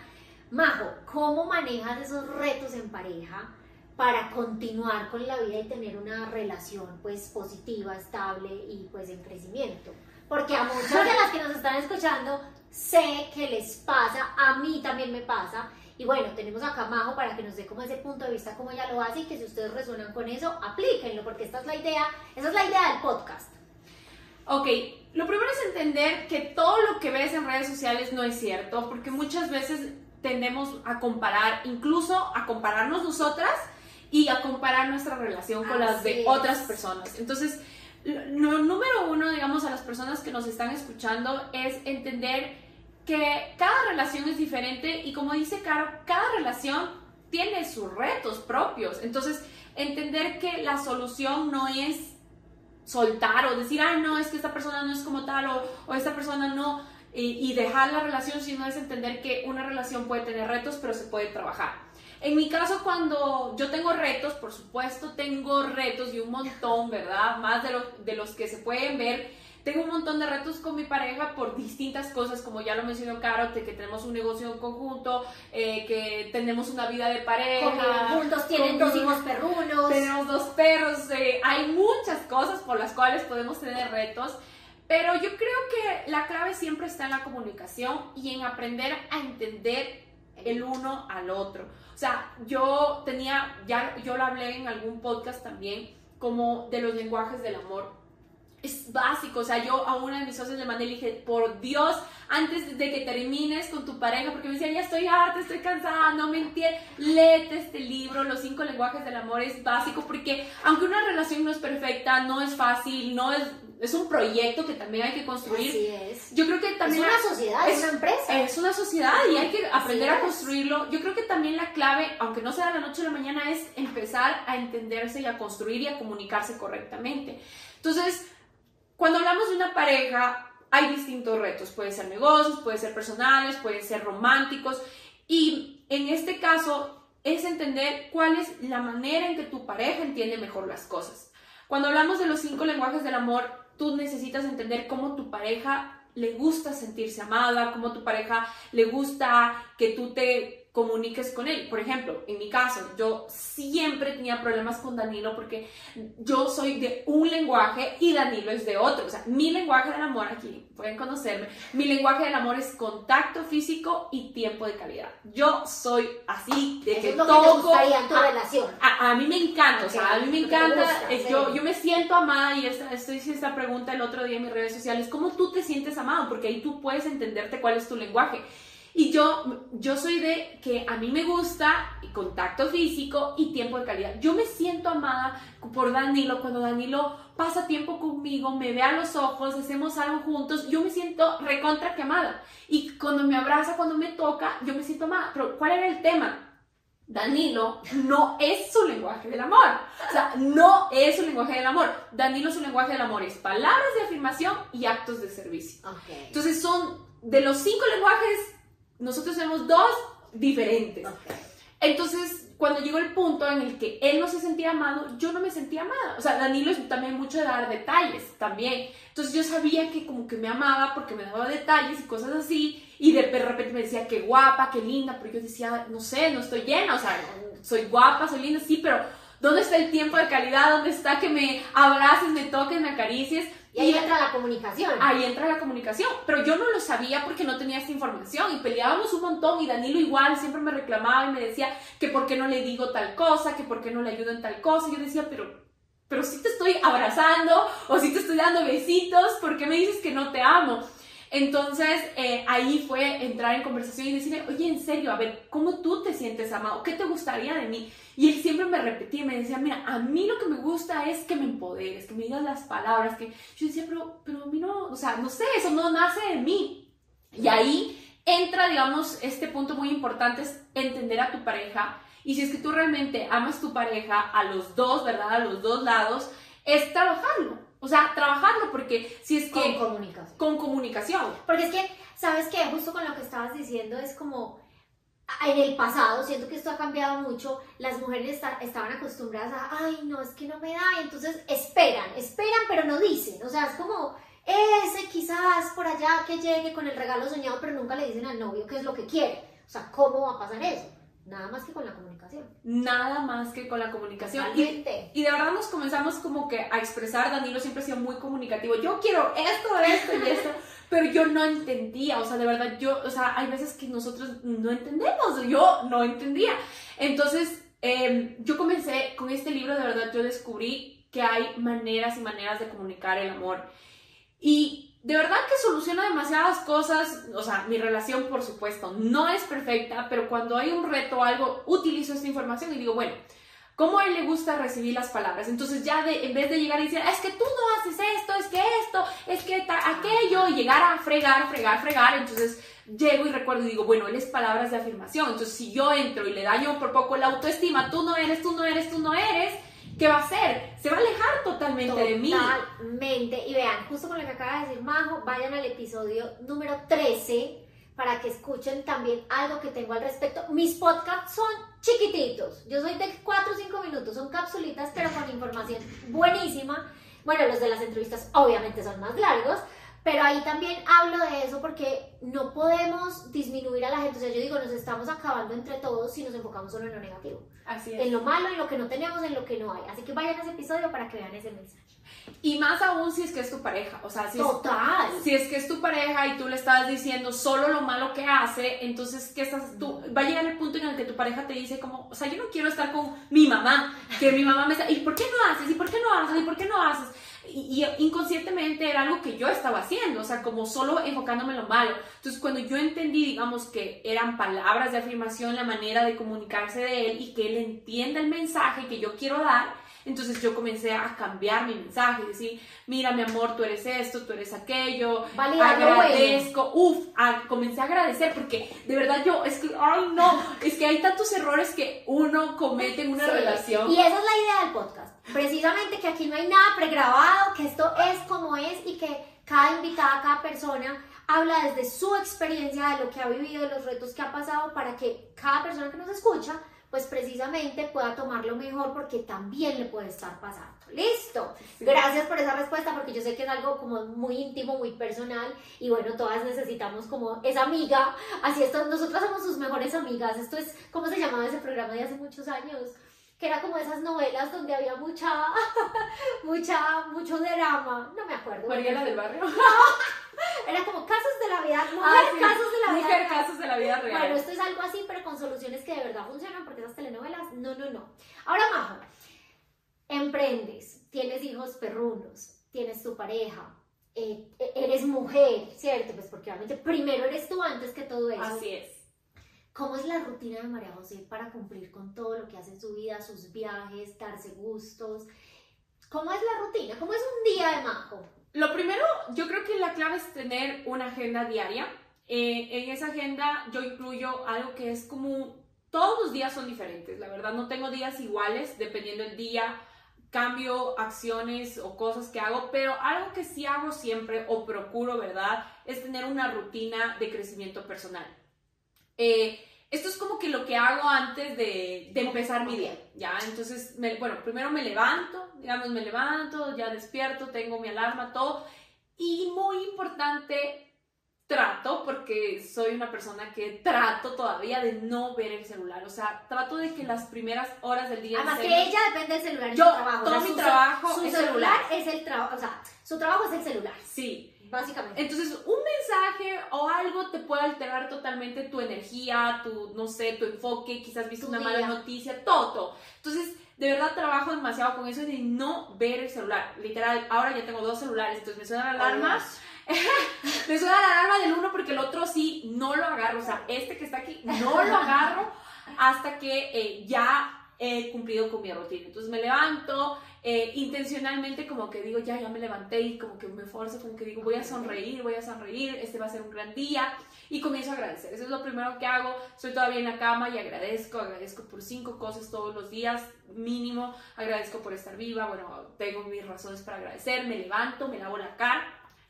Majo, ¿cómo manejas esos retos en pareja para continuar con la vida y tener una relación pues positiva, estable y pues en crecimiento? Porque a muchas de las que nos están escuchando sé que les pasa, a mí también me pasa. Y bueno, tenemos acá a Majo para que nos dé como ese punto de vista, cómo ella lo hace y que si ustedes resuenan con eso, aplíquenlo, porque esta es la idea, esa es la idea del podcast. Ok, lo primero es entender que todo lo que ves en redes sociales no es cierto, porque muchas veces tendemos a comparar, incluso a compararnos nosotras y a comparar nuestra relación con las de es. otras personas. Entonces, lo número uno, digamos, a las personas que nos están escuchando es entender que cada relación es diferente y como dice Caro, cada relación tiene sus retos propios. Entonces, entender que la solución no es soltar o decir, ay, no, es que esta persona no es como tal o, o esta persona no, y, y dejar la relación, sino es entender que una relación puede tener retos, pero se puede trabajar. En mi caso, cuando yo tengo retos, por supuesto, tengo retos y un montón, ¿verdad? Más de, lo- de los que se pueden ver. Tengo un montón de retos con mi pareja por distintas cosas, como ya lo mencionó Caro, que tenemos un negocio en conjunto, eh, que tenemos una vida de pareja. Juntos, tienen dos hijos perrunos. tenemos dos perros, eh, hay muchas cosas por las cuales podemos tener retos, pero yo creo que la clave siempre está en la comunicación y en aprender a entender el uno al otro. O sea, yo tenía, ya yo lo hablé en algún podcast también, como de los lenguajes del amor. Es básico, o sea, yo a una de mis socios le mandé y le dije, por Dios, antes de que termines con tu pareja, porque me decía, ya estoy harta, estoy cansada, no me entiendes, léete este libro, Los cinco lenguajes del amor, es básico, porque aunque una relación no es perfecta, no es fácil, no es, es un proyecto que también hay que construir, Así es. yo creo que Es también... una sociedad, es, es- una empresa. Es una sociedad y hay que aprender a es. construirlo. Yo creo que también la clave, aunque no sea de la noche a la mañana, es empezar a entenderse y a construir y a comunicarse correctamente. Entonces, cuando hablamos de una pareja, hay distintos retos. Pueden ser negocios, pueden ser personales, pueden ser románticos. Y en este caso es entender cuál es la manera en que tu pareja entiende mejor las cosas. Cuando hablamos de los cinco lenguajes del amor, tú necesitas entender cómo tu pareja le gusta sentirse amada, cómo tu pareja le gusta que tú te comuniques con él. Por ejemplo, en mi caso, yo siempre tenía problemas con Danilo porque yo soy de un lenguaje y Danilo es de otro. O sea, mi lenguaje del amor, aquí pueden conocerme, mi lenguaje del amor es contacto físico y tiempo de calidad. Yo soy así, de Eso que es lo que te toco, gustaría en tu a- relación. a, a mí me encanta, o sea, a mí me que encanta, gusta, eh, yo, yo me siento amada y esta, estoy hice esta pregunta el otro día en mis redes sociales, ¿cómo tú te sientes amado? Porque ahí tú puedes entenderte cuál es tu lenguaje. Y yo, yo soy de que a mí me gusta contacto físico y tiempo de calidad. Yo me siento amada por Danilo cuando Danilo pasa tiempo conmigo, me ve a los ojos, hacemos algo juntos, yo me siento recontra que amada. Y cuando me abraza, cuando me toca, yo me siento amada. Pero ¿cuál era el tema? Danilo no es su lenguaje del amor. O sea, no es su lenguaje del amor. Danilo su lenguaje del amor es palabras de afirmación y actos de servicio. Ok. Entonces son de los cinco lenguajes, nosotros tenemos dos diferentes. Ok. Entonces, cuando llegó el punto en el que él no se sentía amado, yo no me sentía amada. O sea, Danilo es también mucho de dar detalles también. Entonces yo sabía que como que me amaba porque me daba detalles y cosas así. Y de repente me decía, qué guapa, qué linda. Pero yo decía, no sé, no estoy llena. O sea, soy guapa, soy linda, sí, pero ¿dónde está el tiempo de calidad? ¿Dónde está que me abraces, me toques, me acaricies? Y ahí entra la comunicación. Ahí entra la comunicación, pero yo no lo sabía porque no tenía esta información y peleábamos un montón y Danilo igual siempre me reclamaba y me decía que por qué no le digo tal cosa, que por qué no le ayudo en tal cosa. Y yo decía, pero, pero si te estoy abrazando o si te estoy dando besitos, ¿por qué me dices que no te amo? Entonces eh, ahí fue entrar en conversación y decirle, oye, en serio, a ver, ¿cómo tú te sientes amado? ¿Qué te gustaría de mí? Y él siempre me repetía, me decía, mira, a mí lo que me gusta es que me empoderes, que me digas las palabras, que yo decía, pero, pero a mí no, o sea, no sé, eso no nace de mí. Y ahí entra, digamos, este punto muy importante, es entender a tu pareja. Y si es que tú realmente amas tu pareja a los dos, ¿verdad? A los dos lados, es trabajarlo. O sea, trabajarlo porque si es que... Con comunicación. Con comunicación. Porque es que, ¿sabes qué? Justo con lo que estabas diciendo es como en el pasado, siento que esto ha cambiado mucho, las mujeres estaban acostumbradas a, ay, no, es que no me da, y entonces esperan, esperan, pero no dicen, o sea, es como ese quizás por allá que llegue con el regalo soñado, pero nunca le dicen al novio qué es lo que quiere, o sea, ¿cómo va a pasar eso? Nada más que con la comunicación. Nada más que con la comunicación. Y, y, de verdad nos comenzamos como que a expresar, Danilo siempre ha sido muy comunicativo, yo quiero esto, esto y esto, pero yo no entendía, o sea, de verdad, yo, o sea, hay veces que nosotros no entendemos, yo no entendía. Entonces, em, yo comencé con este libro, de verdad, yo descubrí que hay maneras y maneras de comunicar el amor. Y de verdad soluciona demasiadas cosas, o sea, mi relación por supuesto no es perfecta, pero cuando hay un reto o algo, utilizo esta información y digo, bueno, ¿cómo a él le gusta recibir las palabras? Entonces ya de, en vez de llegar y decir, es que tú no haces esto, es que esto, es que aquello, y llegar a fregar, fregar, fregar, entonces llego y recuerdo y digo, bueno, él es palabras de afirmación, entonces si yo entro y le daño por poco la autoestima, tú no eres, tú no eres, tú no eres, ¿qué va a hacer? Se va a alejar totalmente, de mí. Totalmente. Y vean, justo con lo que acaba de decir Majo, vayan al episodio número 13 para que escuchen también algo que tengo al respecto. Mis podcasts son chiquititos. Yo soy de 4 o 5 minutos, son capsulitas, pero con información buenísima. Bueno, los de las entrevistas obviamente son más largos, pero ahí también hablo de eso porque no podemos disminuir a la gente. O sea, yo digo, nos estamos acabando entre todos si nos enfocamos solo en lo negativo. Así es. En lo malo, en lo que no tenemos, en lo que no hay. Así que vayan a ese episodio para que vean ese mensaje. Y más aún si es que es tu pareja. O sea, si, Total. Es, si es que es tu pareja y tú le estás diciendo solo lo malo que hace, entonces, ¿qué estás tú? Va a llegar el punto en el que tu pareja te dice como, o sea, yo no quiero estar con mi mamá, que mi mamá me está, ¿y por qué no haces? ¿Y por qué no haces? ¿Y por qué no haces? Y, inconscientemente era algo que yo estaba haciendo, o sea, como solo enfocándome en lo malo. Entonces, cuando yo entendí, digamos, que eran palabras de afirmación, la manera de comunicarse de él y que él entienda el mensaje que yo quiero dar, entonces yo comencé a cambiar mi mensaje, decir, mira mi amor, tú eres esto, tú eres aquello, agradezco, uff, comencé a agradecer porque de verdad yo, es que, ay no, es que hay tantos errores que uno comete en una relación. Y esa es la idea del podcast, precisamente que aquí no hay nada pregrabado, que esto es como es y que cada invitada, cada persona habla desde su experiencia de lo que ha vivido, de los retos que ha pasado, para que cada persona que nos escucha pues precisamente pueda tomarlo mejor porque también le puede estar pasando. Listo. Gracias por esa respuesta porque yo sé que es algo como muy íntimo, muy personal y bueno, todas necesitamos como esa amiga. Así esto, nosotras somos sus mejores amigas. Esto es, ¿cómo se llamaba ese programa de hace muchos años? Que era como esas novelas donde había mucha, mucha, mucho drama, no me acuerdo. Mariela del Barrio. Era como casos de la vida, mujer, ah, casos de la vida real. casos de la vida real. Bueno, esto es algo así, pero con soluciones que de verdad funcionan, porque esas telenovelas, no, no, no. Ahora, Majo, emprendes, tienes hijos perrunos, tienes tu pareja, eh, e, eres mujer, ¿cierto? Pues porque obviamente primero eres tú antes que todo eso. Así es. ¿Cómo es la rutina de María José para cumplir con todo lo que hace en su vida, sus viajes, darse gustos? ¿Cómo es la rutina? ¿Cómo es un día de Majo? Lo primero, yo creo que la clave es tener una agenda diaria. Eh, en esa agenda yo incluyo algo que es como, todos los días son diferentes, la verdad no tengo días iguales dependiendo del día, cambio acciones o cosas que hago, pero algo que sí hago siempre o procuro, ¿verdad? Es tener una rutina de crecimiento personal. Eh, esto es como que lo que hago antes de, de empezar mi día, ¿ya? Entonces, bueno, primero me levanto, digamos, me levanto, ya despierto, tengo mi alarma, todo. Y muy importante, trato, porque soy una persona que trato todavía de no ver el celular. O sea, trato de que las primeras horas del día... Además que ella depende del celular. Yo, todo mi trabajo su celular es el trabajo, o sea, su trabajo es el celular. Sí. Básicamente. Entonces, un mensaje o algo te puede alterar totalmente tu energía, tu, no sé, tu enfoque, quizás viste una mala noticia, todo, Entonces, de verdad trabajo demasiado con eso de no ver el celular. Literal, ahora ya tengo dos celulares, entonces me suena la alarma. me suena la alarma del uno porque el otro sí no lo agarro. O sea, este que está aquí no lo agarro hasta que eh, ya he cumplido con mi rutina. Entonces me levanto, eh, intencionalmente como que digo, ya, ya me levanté y como que me forzo, como que digo, voy a sonreír, voy a sonreír, este va a ser un gran día y comienzo a agradecer. Eso es lo primero que hago. Estoy todavía en la cama y agradezco, agradezco por cinco cosas todos los días, mínimo, agradezco por estar viva, bueno, tengo mis razones para agradecer, me levanto, me lavo la cara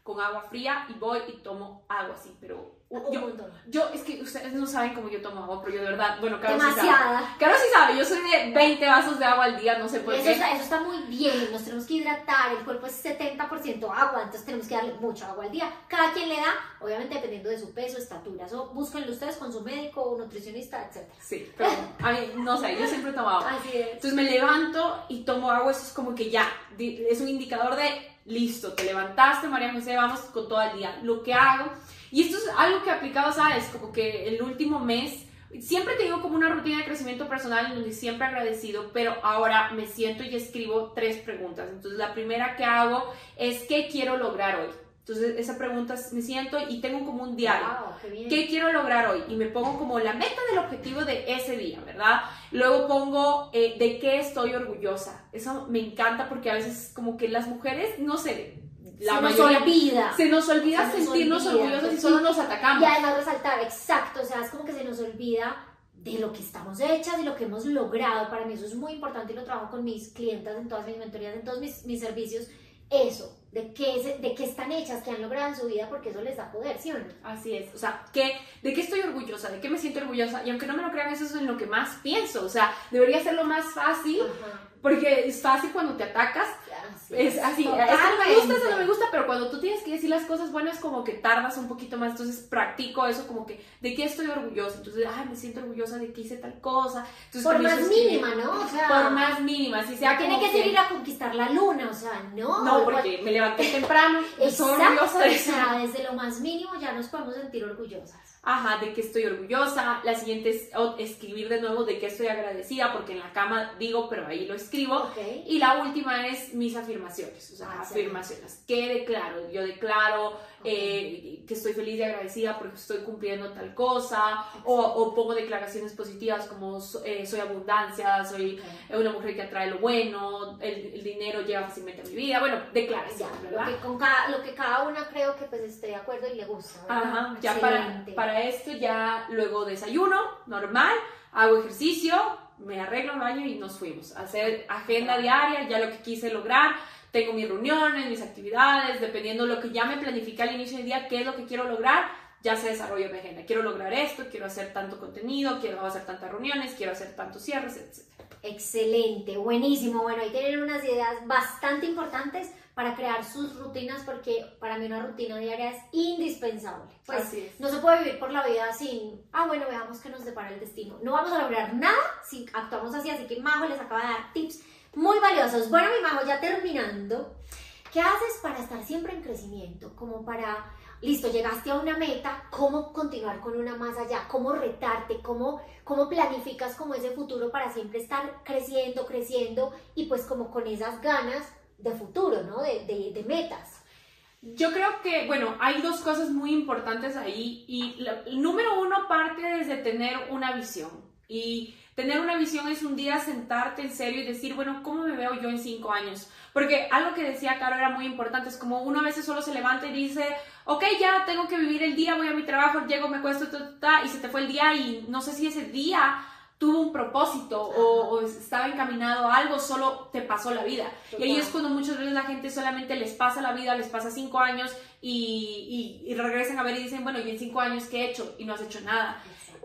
con agua fría y voy y tomo agua así, pero yo, yo, es que ustedes no saben cómo yo tomo agua, pero yo de verdad, bueno, Caro Demasiada. sí sabe. Caro sí sabe, yo soy de 20 vasos de agua al día, no sé por eso qué. Está, eso está muy bien, nos tenemos que hidratar, el cuerpo es 70% agua, entonces tenemos que darle mucho agua al día. Cada quien le da, obviamente dependiendo de su peso, estatura, eso búsquenlo ustedes con su médico, o nutricionista, etc. Sí, pero a mí, no sé, yo siempre tomo agua. Así es. Entonces me levanto y tomo agua, eso es como que ya, es un indicador de listo, te levantaste, María José, vamos con todo el día. Lo que hago y esto es algo que aplicaba, ¿sabes? Como que el último mes, siempre tengo como una rutina de crecimiento personal en donde siempre agradecido, pero ahora me siento y escribo tres preguntas. Entonces, la primera que hago es, ¿qué quiero lograr hoy? Entonces, esa pregunta me siento y tengo como un diario. qué, quiero lograr hoy? Y me pongo como la meta del objetivo de ese día, ¿verdad? Luego pongo eh, de qué estoy orgullosa. Eso me encanta porque a veces como que las mujeres, no sé, la se nos olvida. Se nos olvida sentirnos orgullosos y solo nos atacamos. Y además resaltar, exacto, o sea, es como que se nos olvida de lo que estamos hechas y lo que hemos logrado. Para mí eso es muy importante y lo trabajo con mis clientes en todas mis mentorías, en todos mis, mis servicios. Eso, de qué, de qué están hechas, qué han logrado en su vida, porque eso les da poder, ¿sí o no? Así es, o sea, ¿qué, ¿de qué estoy orgullosa? ¿De qué me siento orgullosa? Y aunque no me lo crean, eso es en lo que más pienso, o sea, debería ser lo más fácil, porque es fácil cuando te atacas, es así, es que no me gusta, eso no me gusta, pero cuando tú tienes que decir las cosas, bueno, es como que tardas un poquito más, entonces practico eso como que, ¿de qué estoy orgullosa? Entonces, ay, me siento orgullosa de que hice tal cosa. Entonces, por más mínima, ¿no? O sea, por más mínima, si sea Tiene que ir a conquistar la luna, o sea, no. No, porque me levanté temprano, soy orgullosa de eso. O sea, desde lo más mínimo ya nos podemos sentir orgullosas ajá, de que estoy orgullosa. La siguiente es escribir de nuevo de que estoy agradecida, porque en la cama digo, pero ahí lo escribo. Y la última es mis afirmaciones, o sea, ah, afirmaciones. ¿Qué declaro? Yo declaro eh, que estoy feliz y agradecida porque estoy cumpliendo tal cosa, o, pongo declaraciones positivas como eh, soy abundancia, soy una mujer que atrae lo bueno, el, dinero llega fácilmente a mi vida. Bueno, declaraciones, ¿verdad? Lo que, con cada, lo que cada una creo que pues esté de acuerdo y le gusta. Ajá, ya para, para esto ya luego desayuno, normal, hago ejercicio, me arreglo, baño y nos fuimos a hacer agenda diaria, ya lo que quise lograr. Tengo mis reuniones, mis actividades, dependiendo de lo que ya me planifique al inicio del día, qué es lo que quiero lograr, ya se desarrolla mi agenda. Quiero lograr esto, quiero hacer tanto contenido, quiero hacer tantas reuniones, quiero hacer tantos cierres, etc. Excelente, buenísimo. Bueno, ahí tienen unas ideas bastante importantes para crear sus rutinas porque para mí una rutina diaria es indispensable. Pues no se puede vivir por la vida sin, ah, bueno, veamos qué nos depara el destino. No vamos a lograr nada si actuamos así, así que Majo les acaba de dar tips muy valiosos. Bueno, mi Majo, ya terminando, ¿qué haces para estar siempre en crecimiento? Como para, listo, llegaste a una meta, ¿cómo continuar con una más allá? ¿Cómo retarte? ¿Cómo, cómo planificas como ese futuro para siempre estar creciendo, creciendo y pues como con esas ganas de futuro, ¿no? De, de, metas. Yo creo que, bueno, hay dos cosas muy importantes ahí y el número uno parte desde tener una visión y tener una visión es un día sentarte en serio y decir, bueno, ¿cómo me veo yo en cinco años? Porque algo que decía Caro era muy importante, es como uno a veces solo se levanta y dice, ok, ya tengo que vivir el día, voy a mi trabajo, llego, me cuesto, y se te fue el día y no sé si ese día tuvo un propósito o, estaba encaminado a algo, solo te pasó la vida. Y ahí es cuando muchas veces la gente solamente les pasa la vida, les pasa cinco años y, y, regresan a ver y dicen, bueno, ¿y en cinco años qué he hecho? Y no has hecho nada.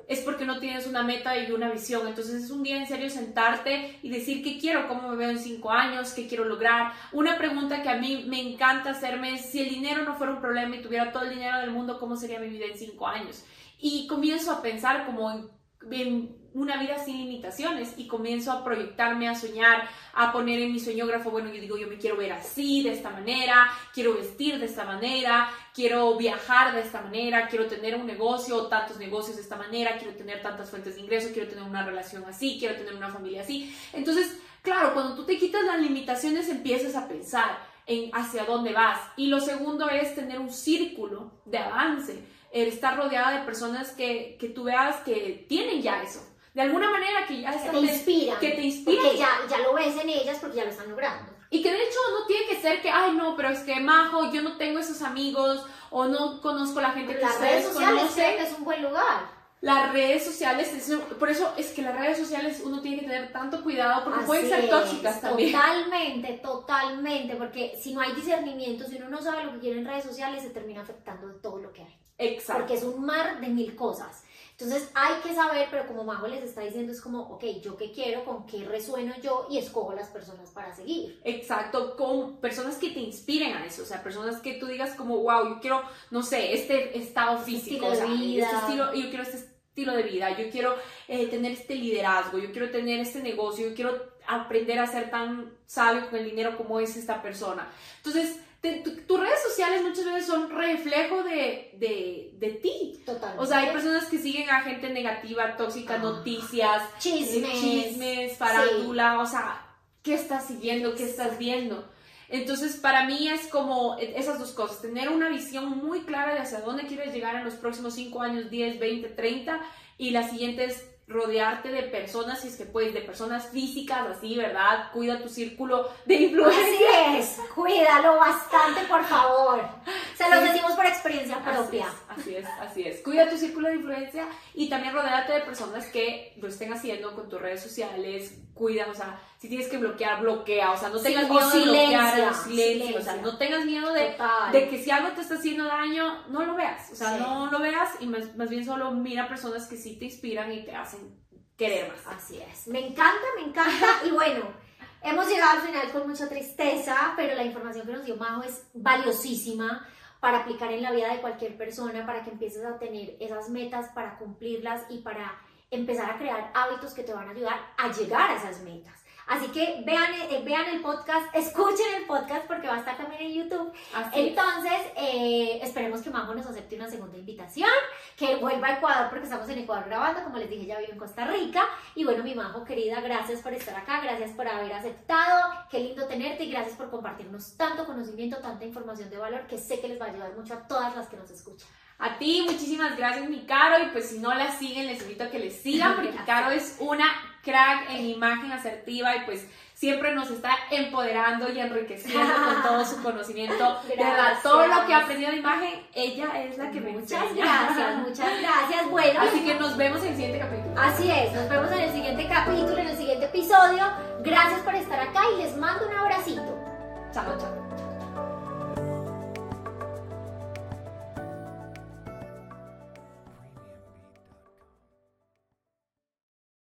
Es porque no tienes una meta y una visión. Entonces es un día en serio sentarte y decir qué quiero, cómo me veo en cinco años, qué quiero lograr. Una pregunta que a mí me encanta hacerme es, si el dinero no fuera un problema y tuviera todo el dinero del mundo, ¿cómo sería mi vida en cinco años? Y comienzo a pensar como en una vida sin limitaciones y comienzo a proyectarme, a soñar, a poner en mi sueñógrafo, bueno, yo digo, yo me quiero ver así, de esta manera, quiero vestir de esta manera, quiero viajar de esta manera, quiero tener un negocio tantos negocios de esta manera, quiero tener tantas fuentes de ingreso, quiero tener una relación así, quiero tener una familia así. Entonces, claro, cuando tú te quitas las limitaciones empiezas a pensar en hacia dónde vas. Y lo segundo es tener un círculo de avance, estar rodeada de personas que, que tú veas que tienen ya eso de alguna manera que ya Que están te inspiran. que te inspiran. Porque ya, ya lo ves en ellas porque ya lo están logrando. Y que de hecho no tiene que ser que, ay no, pero es que majo, yo no tengo esos amigos o no conozco la gente que Las redes sociales creo que es un buen lugar. Las redes sociales, es- por eso es que las redes sociales uno tiene que tener tanto cuidado porque Así pueden ser es, tóxicas también. Totalmente, totalmente, porque si no hay discernimiento, si uno no sabe lo que quiere en redes sociales, se termina afectando todo lo que hay. Exacto. Porque es un mar de mil cosas. Entonces hay que saber, pero como Majo les está diciendo, es como, ok, yo qué quiero, con qué resueno yo y escojo las personas para seguir. Exacto, con personas que te inspiren a eso, o sea, personas que tú digas como, wow, yo quiero, no sé, este estado físico, estilo o de sea, vida. este estilo, yo quiero este estilo de vida, yo quiero eh, tener este liderazgo, yo quiero tener este negocio, yo quiero aprender a ser tan sabio con el dinero como es esta persona. Entonces, te- tu- tus redes sociales muchas veces son reflejo de, de, de ti. Totalmente. O sea, hay personas que siguen a gente negativa, tóxica, Ah. noticias, chismes. chismes, farándula, o sea, ¿qué estás siguiendo? ¿Qué estás viendo? Entonces, para mí es como esas dos cosas, tener una visión muy clara de hacia dónde quieres llegar en los próximos 5 años, 10, 20, 30, y la siguiente es rodearte de personas, si es que puedes, de personas físicas, así, ¿verdad? Cuida tu círculo de influencia. Así es, cuídalo bastante, por favor. Se los Sí. decimos por experiencia propia. Así es, así es. Cuida tu círculo de influencia y también rodeate de personas que lo estén haciendo con tus redes sociales. Cuida, o sea, si tienes que bloquear, bloquea. O sea, no Sí, tengas o miedo de bloquear, silencia, o silencio. O sea, no tengas miedo de, de que si algo te está haciendo daño, no lo veas. O sea, Sí. no lo veas y más, más bien solo mira personas que sí te inspiran y te hacen querer más. Así es. Me encanta, me encanta. Y bueno, hemos llegado al final con mucha tristeza, pero la información que nos dio Majo es valiosísima para aplicar en la vida de cualquier persona, para que empieces a tener esas metas, para cumplirlas y para empezar a crear hábitos que te van a ayudar a llegar a esas metas. Así que vean, eh, vean el podcast, escuchen el podcast porque va a estar también en YouTube. Así. Entonces, eh, esperemos que Majo nos acepte una segunda invitación, que vuelva a Ecuador porque estamos en Ecuador grabando, como les dije, ya vivo en Costa Rica. Y bueno, mi Majo querida, gracias por estar acá, gracias por haber aceptado, qué lindo tenerte y gracias por compartirnos tanto conocimiento, tanta información de valor que sé que les va a ayudar mucho a todas las que nos escuchan. A ti, muchísimas gracias, mi Caro. Y pues si no la siguen, les invito a que les sigan, porque. Caro es una crack en imagen asertiva y pues siempre nos está empoderando y enriqueciendo con todo su conocimiento. De verdad, todo lo que ha aprendido de imagen, ella es la que me Muchas gracias, muchas gracias. Bueno, Así que nos vemos en el siguiente capítulo. Así es, nos vemos en el siguiente capítulo, en el siguiente episodio. Gracias por estar acá y les mando un abracito. Chao, chao.